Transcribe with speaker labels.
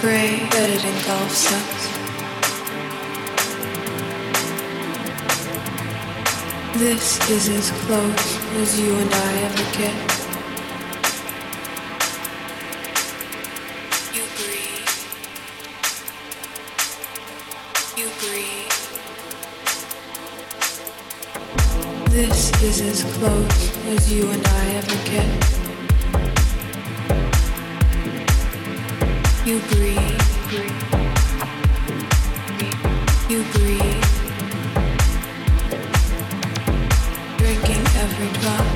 Speaker 1: pray that it engulfs us. This is as close as you and I ever get. You breathe. You breathe. This is as close as you and I ever get. every drop.